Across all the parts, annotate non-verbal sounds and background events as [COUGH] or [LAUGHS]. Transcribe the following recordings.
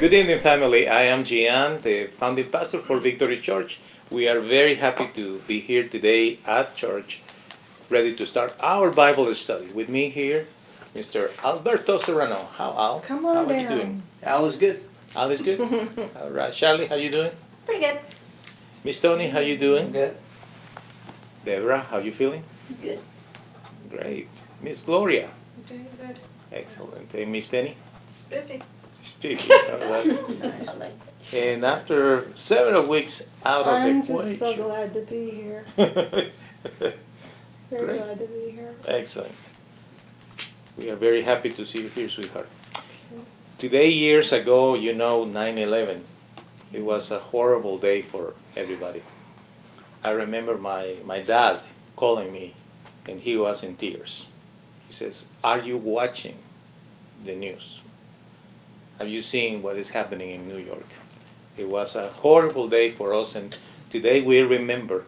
Good evening, family. I am Gian, the founding pastor for Victory Church. We are very happy to be here today at church, ready to start our Bible study. With me here, Mr. Alberto Serrano. How Al? Come on How on are you doing? Al is good. Al is good. [LAUGHS] All right, Charlie, how are you doing? Pretty good. Miss Tony, how are you doing? Good. Deborah, how are you feeling? Good. Great. Miss Gloria, Doing good. excellent. And Miss Penny, Spiffy. Spiffy. All right. [LAUGHS] Nice. And after several weeks out of I'm the just so equation. glad to be here. [LAUGHS] Very Great. glad to be here. Excellent. We are very happy to see you here, sweetheart. Today, years ago, you know, 9 11. It was a horrible day for everybody. I remember my, my dad calling me, and he was in tears. He says, Are you watching the news? Have you seen what is happening in New York? It was a horrible day for us, and today we remember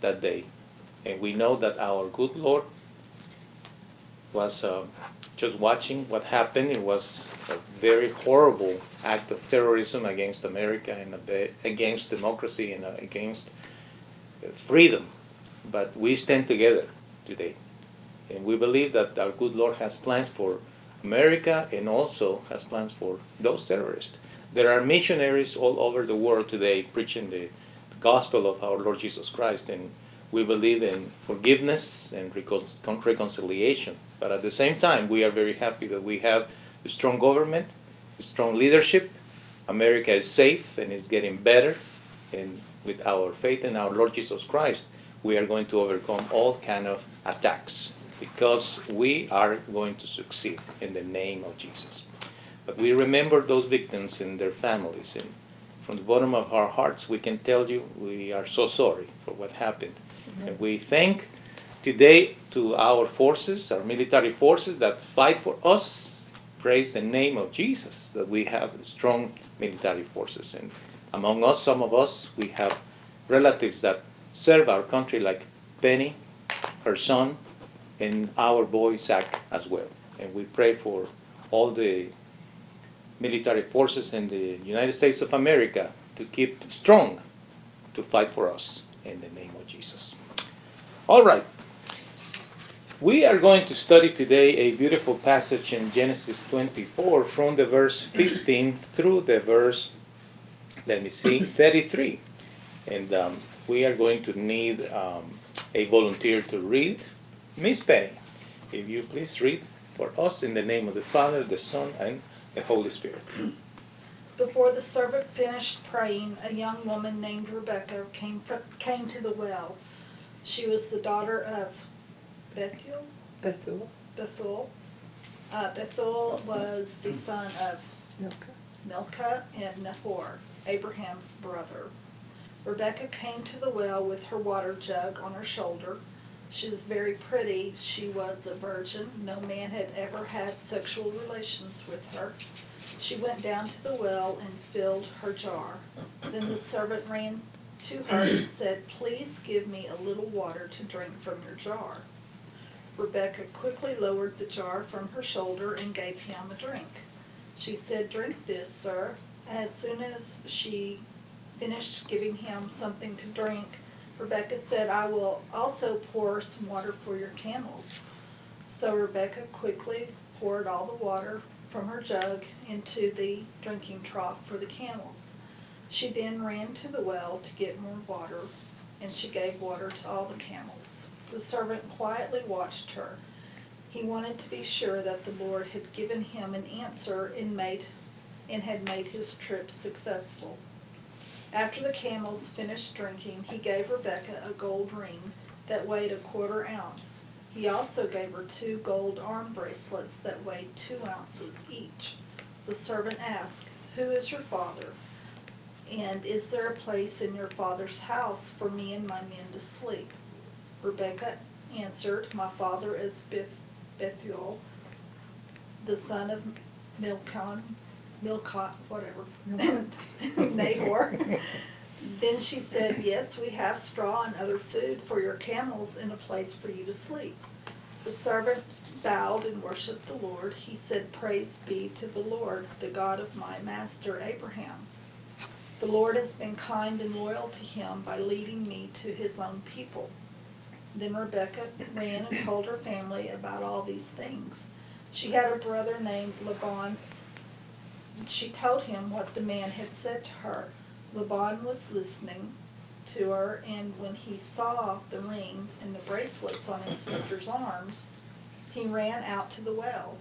that day. And we know that our good Lord was uh, just watching what happened. It was a very horrible act of terrorism against America and against democracy and uh, against uh, freedom. But we stand together today. And we believe that our good Lord has plans for America and also has plans for those terrorists. There are missionaries all over the world today preaching the gospel of our Lord Jesus Christ, and we believe in forgiveness and recon- reconciliation. But at the same time, we are very happy that we have a strong government, a strong leadership. America is safe and is getting better, and with our faith in our Lord Jesus Christ, we are going to overcome all kind of attacks because we are going to succeed in the name of Jesus. But we remember those victims and their families, and from the bottom of our hearts, we can tell you we are so sorry for what happened. Mm-hmm. And we thank today to our forces, our military forces that fight for us. Praise the name of Jesus that we have strong military forces. And among us, some of us, we have relatives that serve our country, like Penny, her son, and our boy Zach as well. And we pray for all the military forces in the United States of America to keep strong to fight for us in the name of Jesus. All right. We are going to study today a beautiful passage in Genesis 24 from the verse 15 through the verse, let me see, 33. And um, we are going to need um, a volunteer to read. Miss Penny, if you please read for us in the name of the Father, the Son, and the Holy Spirit. Before the servant finished praying, a young woman named Rebecca came, fr- came to the well. She was the daughter of Bethuel. Bethel. Bethuel. Uh, Bethuel was the son of Milcah. Milcah and Nahor, Abraham's brother. Rebecca came to the well with her water jug on her shoulder. She was very pretty. She was a virgin. No man had ever had sexual relations with her. She went down to the well and filled her jar. Then the servant ran to her and [CLEARS THROAT] said, Please give me a little water to drink from your jar. Rebecca quickly lowered the jar from her shoulder and gave him a drink. She said, Drink this, sir. As soon as she finished giving him something to drink, Rebecca said, I will also pour some water for your camels. So Rebecca quickly poured all the water from her jug into the drinking trough for the camels. She then ran to the well to get more water, and she gave water to all the camels. The servant quietly watched her. He wanted to be sure that the Lord had given him an answer and made and had made his trip successful. After the camels finished drinking, he gave Rebecca a gold ring that weighed a quarter ounce. He also gave her two gold arm bracelets that weighed two ounces each. The servant asked, Who is your father? And is there a place in your father's house for me and my men to sleep? Rebecca answered, My father is Beth- Bethuel, the son of Milcon, Milcot, whatever, [LAUGHS] [LAUGHS] Nahor. [LAUGHS] Then she said, Yes, we have straw and other food for your camels and a place for you to sleep. The servant bowed and worshiped the Lord, he said, Praise be to the Lord, the God of my master Abraham. The Lord has been kind and loyal to him by leading me to his own people. Then Rebekah ran and told her family about all these things. She had a brother named Laban. She told him what the man had said to her. Laban was listening to her, and when he saw the ring and the bracelets on his sister's arms, he ran out to the well.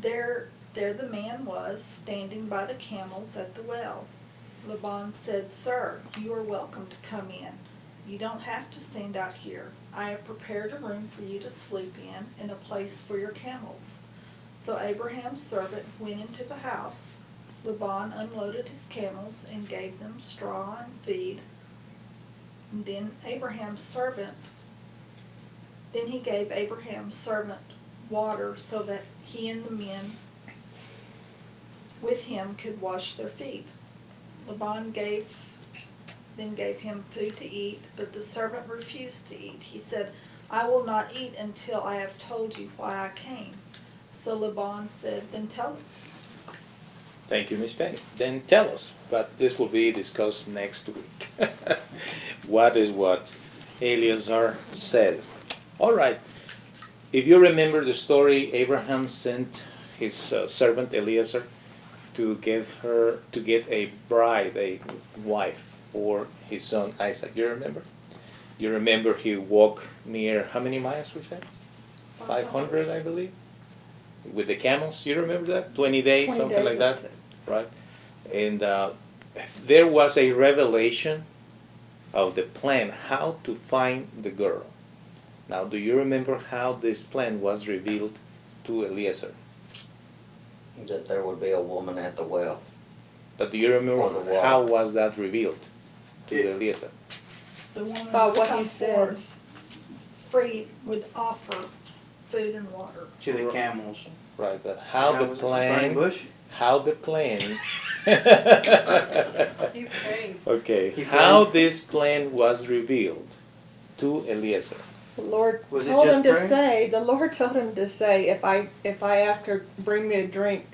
There, there the man was, standing by the camels at the well. Laban said, Sir, you are welcome to come in. You don't have to stand out here. I have prepared a room for you to sleep in and a place for your camels. So Abraham's servant went into the house. Laban unloaded his camels and gave them straw and feed. And then Abraham's servant, then he gave Abraham's servant water so that he and the men with him could wash their feet. Laban gave, then gave him food to eat, but the servant refused to eat. He said, I will not eat until I have told you why I came. So Laban said, Then tell us. Thank you, Miss Penny. Then tell us, but this will be discussed next week. [LAUGHS] what is what Eliezer said? All right. If you remember the story, Abraham sent his uh, servant Eliezer to get her to get a bride, a wife for his son Isaac. You remember? You remember he walked near how many miles we said? Five hundred, I believe, with the camels. You remember that? Twenty days, 20 something days like that, it. right? And uh, there was a revelation of the plan how to find the girl. Now, do you remember how this plan was revealed to Eliezer? that there would be a woman at the well. But do you remember how was that revealed to It- Eliezer? The woman By what he said. Free would offer food and water. to the camels. Right, but how the was it? Burning plan, bush? how the plan. [LAUGHS] [LAUGHS] You. Okay, He how prayed. this plan was revealed to Eliezer. The Lord Was it told just him to prayer? say, the Lord told him to say, if I, if I ask her, bring me a drink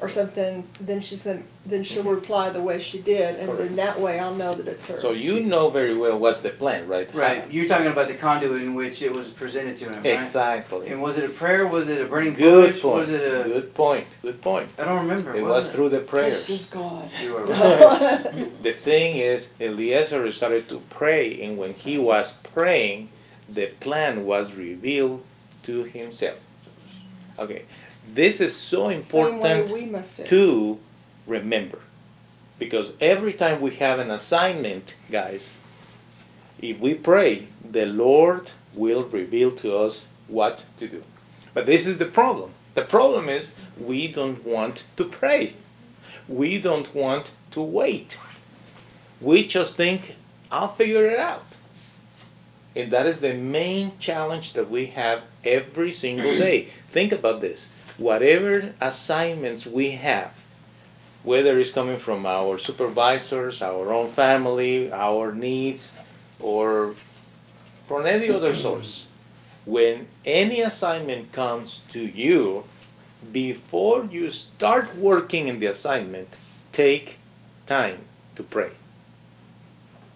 or something, then she said, then she'll mm-hmm. reply the way she did, and Correct. then that way I'll know that it's her. So you know very well what's the plan, right? Right, you're talking about the conduit in which it was presented to him, right? Exactly. And was it a prayer, was it a burning Good bush, point, was it a, good point, good point. I don't remember, It what was was through the prayer. prayers. just God. You were [LAUGHS] right. The thing is, Eliezer started to pray, and when he was praying, the plan was revealed to himself. Okay, this is so important we must to remember. Because every time we have an assignment, guys, if we pray, the Lord will reveal to us what to do. But this is the problem. The problem is we don't want to pray. We don't want to wait. We just think, I'll figure it out. And that is the main challenge that we have every single day. [CLEARS THROAT] Think about this. Whatever assignments we have, whether it's coming from our supervisors, our own family, our needs, or from any other source, when any assignment comes to you, before you start working in the assignment, take time to pray.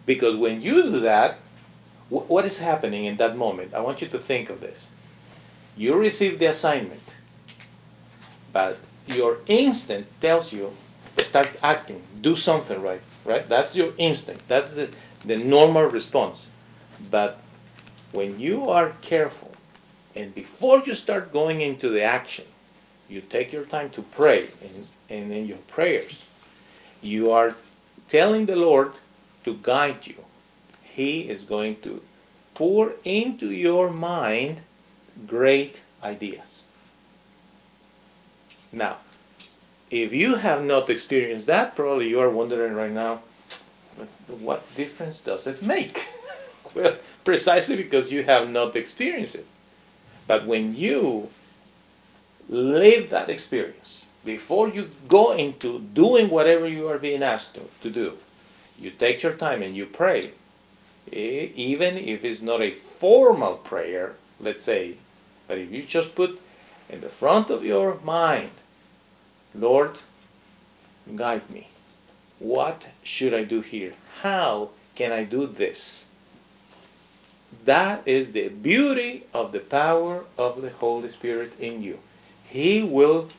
Because when you do that, what is happening in that moment? I want you to think of this. You receive the assignment, but your instinct tells you start acting, do something right, right? That's your instinct. That's the, the normal response. But when you are careful and before you start going into the action, you take your time to pray and, and in your prayers, you are telling the Lord to guide you. He is going to pour into your mind great ideas. Now, if you have not experienced that, probably you are wondering right now, "But what difference does it make? [LAUGHS] well, precisely because you have not experienced it. But when you live that experience, before you go into doing whatever you are being asked to, to do, you take your time and you pray. Even if it's not a formal prayer, let's say, but if you just put in the front of your mind, Lord, guide me. What should I do here? How can I do this? That is the beauty of the power of the Holy Spirit in you. He will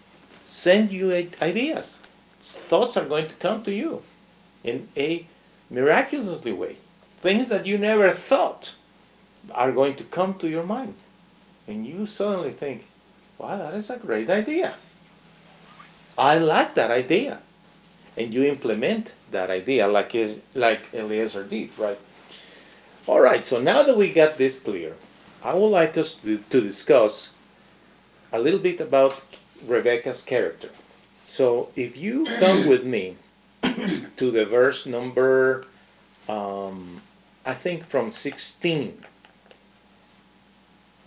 send you ideas. Thoughts are going to come to you in a miraculously way. Things that you never thought are going to come to your mind. And you suddenly think, wow, that is a great idea. I like that idea. And you implement that idea like, is, like Eliezer did, right? All right, so now that we got this clear, I would like us to, to discuss a little bit about Rebecca's character. So if you come with me [COUGHS] to the verse number, um, I think from 16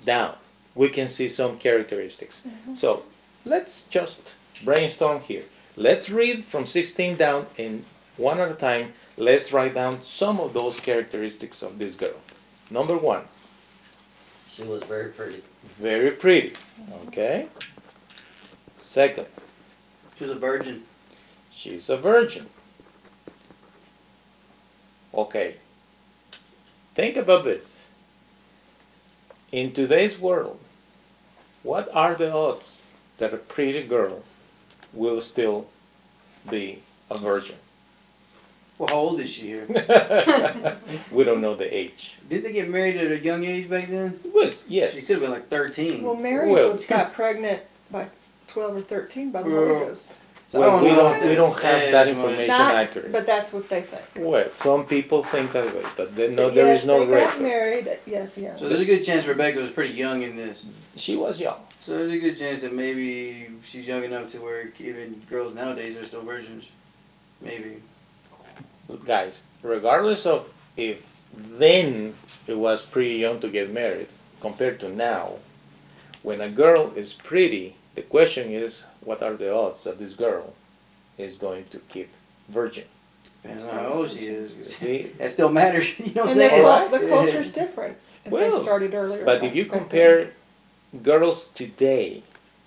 down, we can see some characteristics. So let's just brainstorm here. Let's read from 16 down and one at a time, let's write down some of those characteristics of this girl. Number one, She was very pretty. very pretty. Okay. Second, She was a virgin. she's a virgin. Okay. Think about this. In today's world, what are the odds that a pretty girl will still be a virgin? Well, how old is she here? [LAUGHS] we don't know the age. Did they get married at a young age back then? It was yes. She could have been like 13. Well, Mary Well- was, got [LAUGHS] pregnant by twelve or thirteen by the Holy Well, Ghost. So well, don't we don't we don't have that information Not- accurate. But that's what they think. well, some people think that way, but then no, But there yes, is no they got record. married. Yes, Yeah, yeah. So there's a good chance Rebecca was pretty young in this. She was young. So there's a good chance that maybe she's young enough to where even girls nowadays are still virgins. Maybe. guys, regardless of if then it was pretty young to get married compared to now, when a girl is pretty, the question is, what are the odds that this girl is going to keep virgin? Depends on how old she is. See, [LAUGHS] That still matters. [LAUGHS] You know what I'm And the, saying? Alright. the culture's different. If Well, they started earlier. but if you back then. compare girls today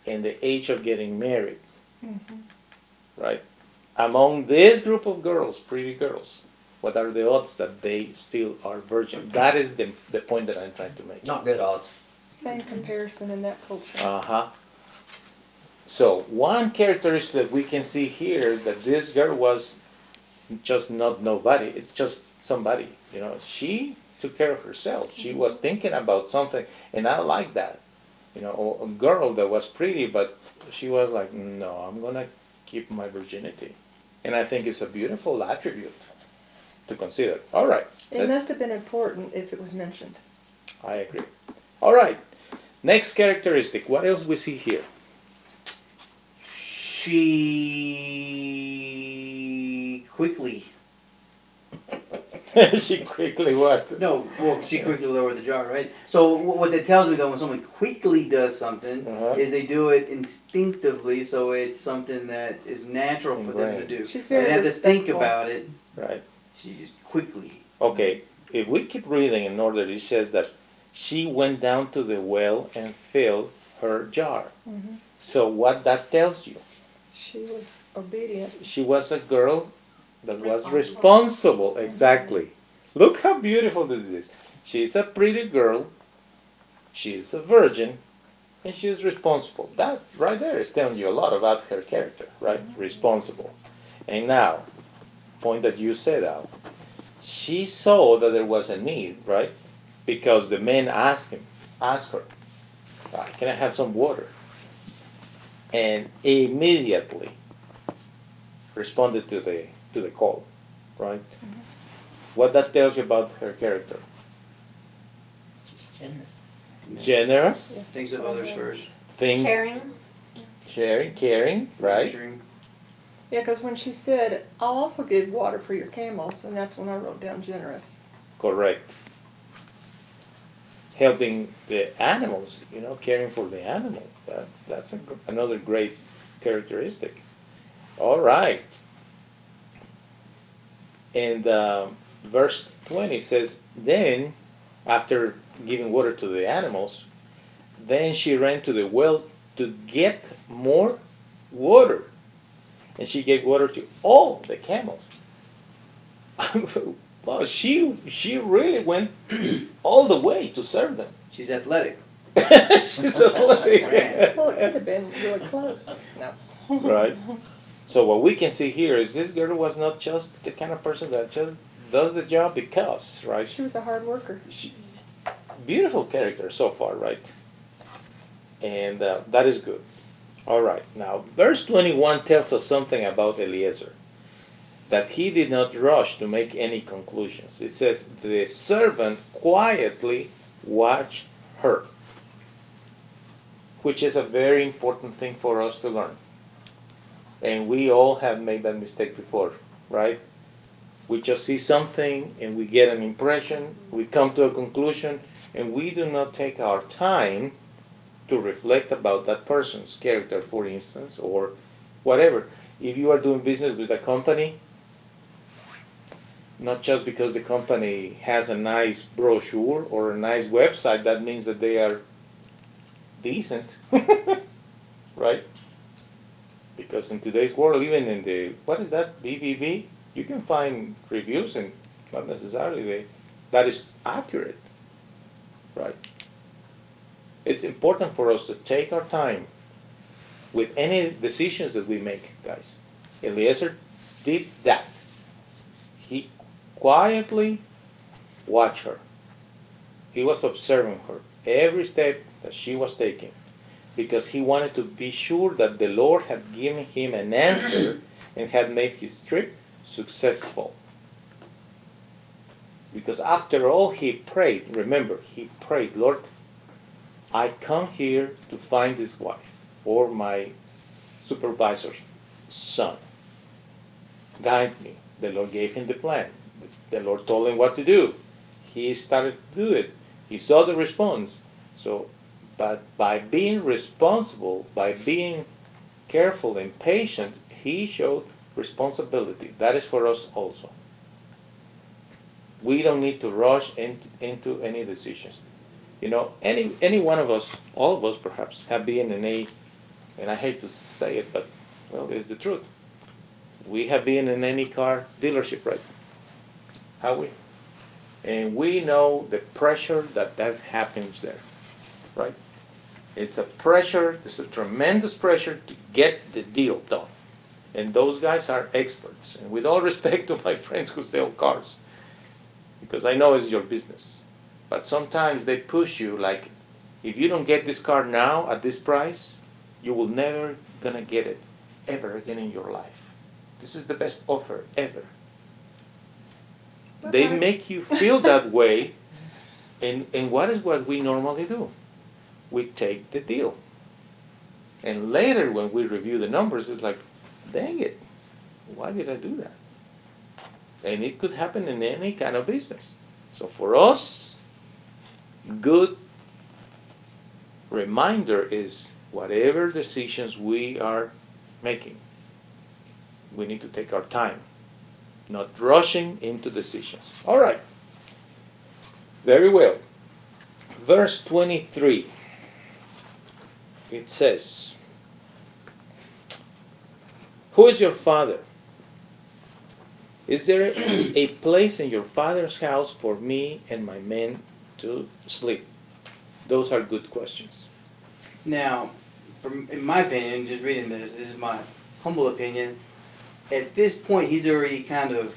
in the age of getting married, Mhm. right? Among this group of girls, pretty girls, what are the odds that they still are virgin? That is the, the point that I'm trying to make. Not good odds. Same comparison in that culture. Uh huh. So one characteristic that we can see here is that this girl was just not nobody. It's just somebody. You know, she took care of herself. She was thinking about something, and I like that. You know, a girl that was pretty, but she was like, no, I'm gonna keep my virginity, and I think it's a beautiful attribute to consider. All right, It must have been important if it was mentioned. I agree. All right, next characteristic. What else we see here? She quickly. [LAUGHS] she quickly what? No, well, she quickly lowered the jar, right? So what that tells me though, when someone quickly does something, Uh-huh. is they do it instinctively, so it's something that is natural for them to do. She's very They very have to think about it. Right. She just quickly. Okay. If we keep reading in order, it says that she went down to the well and filled her jar. Mhm. So what that tells you? She was obedient. She was a girl that was Responsible. Exactly. Look how beautiful this is. She's a pretty girl. She's a virgin. And she's responsible. That right there is telling you a lot about her character, right? Responsible. And now, point that you said out. She saw that there was a need, right? Because the men asked him, asked her, "Ah, "Can I have some water?" And immediately responded to the to the call, right? What that tells you about her character? Generous, Yes. Thinks of others first. think, Caring. sharing, caring, right? nurturing. Yeah, because when she said, I'll also give water for your camels, and that's when I wrote down generous. Correct. Helping the animals, you know, caring for the animal. That, that's a, another great characteristic. All right. And um, verse 20 says, Then, after giving water to the animals, then she ran to the well to get more water. And she gave water to all the camels. [LAUGHS] well, she she really went [CLEARS THROAT] all the way to serve them. She's athletic. [LAUGHS] She's athletic. Well, it could have been really close. No. right? So what we can see here is this girl was not just the kind of person that just does the job because, right? She was a hard worker. She, beautiful character so far, right? And uh, that is good. All right. Now, verse 21 tells us something about Eliezer. That he did not rush to make any conclusions. It says, the servant quietly watched her, which is a very important thing for us to learn. And we all have made that mistake before, right? We just see something and we get an impression, we come to a conclusion, and we do not take our time to reflect about that person's character, for instance, or whatever. If you are doing business with a company, not just because the company has a nice brochure or a nice website, that means that they are decent, [LAUGHS] right? Because in today's world, even in the what is that BBB, you can find reviews and not necessarily they, that is accurate, right? It's important for us to take our time with any decisions that we make, guys. Eliezer did that. He quietly watched her. He was observing her every step that she was taking because he wanted to be sure that the Lord had given him an answer [CLEARS THROAT] and had made his trip successful. Because after all, he prayed. Remember, he prayed, Lord, I come here to find this wife for my supervisor's son. Guide me. The Lord gave him the plan. The Lord told him what to do. He started to do it. He saw the response. So, but by being responsible, by being careful and patient, he showed responsibility. That is for us also. We don't need to rush in, into any decisions. You know, any any one of us, all of us perhaps, have been in a, and I hate to say it, but well, it's the truth. We have been in any car dealership, right? Have we? And we know the pressure that that happens there, right? It's a pressure, it's a tremendous pressure to get the deal done. And those guys are experts. And with all [LAUGHS] respect to my friends who sell cars, because I know it's your business. But sometimes they push you like, if you don't get this car now at this price, you will never gonna get it ever again in your life. This is the best offer ever. They make you feel that way, and, and what is what we normally do? We take the deal. And later, when we review the numbers, it's like, dang it, why did I do that? And it could happen in any kind of business. So for us, good reminder is whatever decisions we are making, we need to take our time, not rushing into decisions. All right. Very well. Verse 23. It says, Who is your father? Is there [CLEARS THROAT] a place in your father's house for me and my men to sleep? Those are good questions. Now, from in my opinion, just reading this, this is my humble opinion. At this point, he's already kind of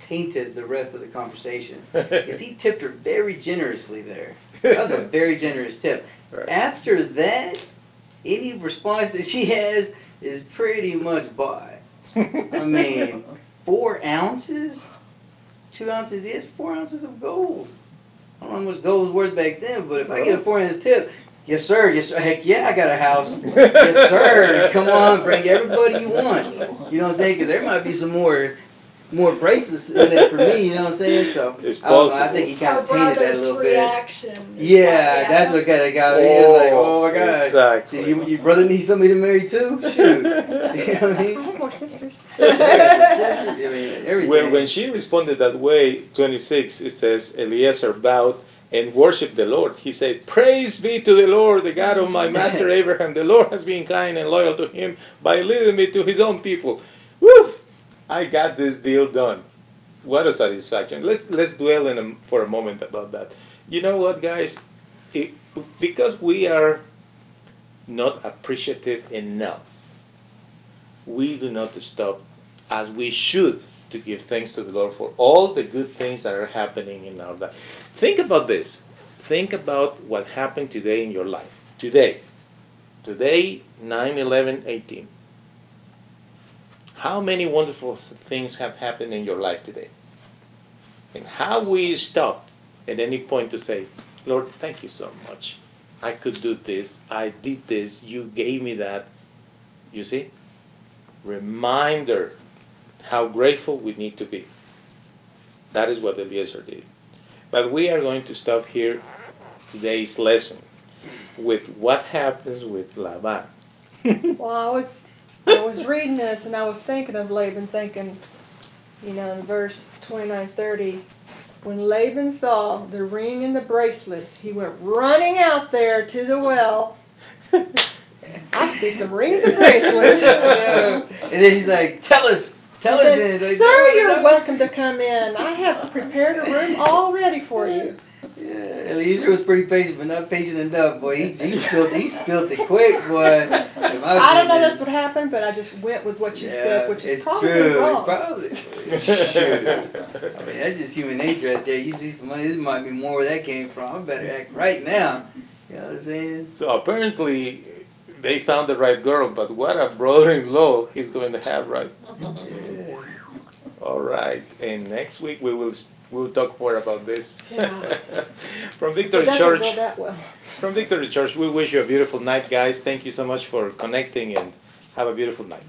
tainted the rest of the conversation [LAUGHS] because he tipped her very generously there. [LAUGHS] That was a very generous tip. Right. After that, any response that she has is pretty much bought. I mean, [LAUGHS] four ounces, two ounces is four ounces of gold. I don't know how much gold was worth back then, but if I get a four ounce tip, yes sir, yes sir, heck yeah, I got a house. [LAUGHS] yes sir, come on, bring everybody you want. You know what I'm saying? Because there might be some more, more bracelets in it for me. You know what I'm saying? So [LAUGHS] It's I, don't know, I think he kind of tainted that a brother's little bit. reaction. is Yeah, like, that's what kind of got me. It was like, oh, oh my god. Exactly. You, your brother needs somebody to marry too? [LAUGHS] Shoot. [LAUGHS] you know what I I mean? have more sisters. I mean, everything. When, when she responded that way, 26, it says, Eliezer bowed and worship the Lord. He said, Praise be to the Lord, the God of my master Abraham. The Lord has been kind and loyal to him by leading me to his own people. Woo! I got this deal done. What a satisfaction. Let's let's dwell in a, for a moment about that. You know what, guys? It, because we are not appreciative enough, we do not stop as we should to give thanks to the Lord for all the good things that are happening in our life. Think about this. Think about what happened today in your life. Today. Today, 9 11 18. How many wonderful things have happened in your life today? And how we stop at any point to say, Lord, thank you so much. I could do this. I did this. You gave me that. You see? Reminder how grateful we need to be. That is what Eliezer did. But we are going to stop here today's lesson with what happens with Laban. [LAUGHS] Well, I was, I was reading this and I was thinking of Laban, thinking, you know, in verse twenty-nine, thirty, when Laban saw the ring and the bracelets, he went running out there to the well. [LAUGHS] I see some rings and bracelets. [LAUGHS] and then he's like, "Tell us, tell us." He Then, Sir, you're welcome to come in. I have prepared a room all ready for you. Yeah, Eliezer was pretty patient, but not patient enough. Boy, he, he spilled he spilled it quick, boy. in my I don't know that's what happened, but I just went with what you said, which is it's probably true. wrong. Probably. [LAUGHS] Shoot. I mean, that's just human nature right there. You see some money, this might be more where that came from. I better act right now. You know what I'm saying? So apparently they found the right girl, but what a brother-in-law he's going to have, right? Yeah. All right, and next week we will we'll talk more about this. Yeah. [LAUGHS] From Victory Church, well. from Victory Church, we wish you a beautiful night, guys. Thank you so much for connecting, and have a beautiful night.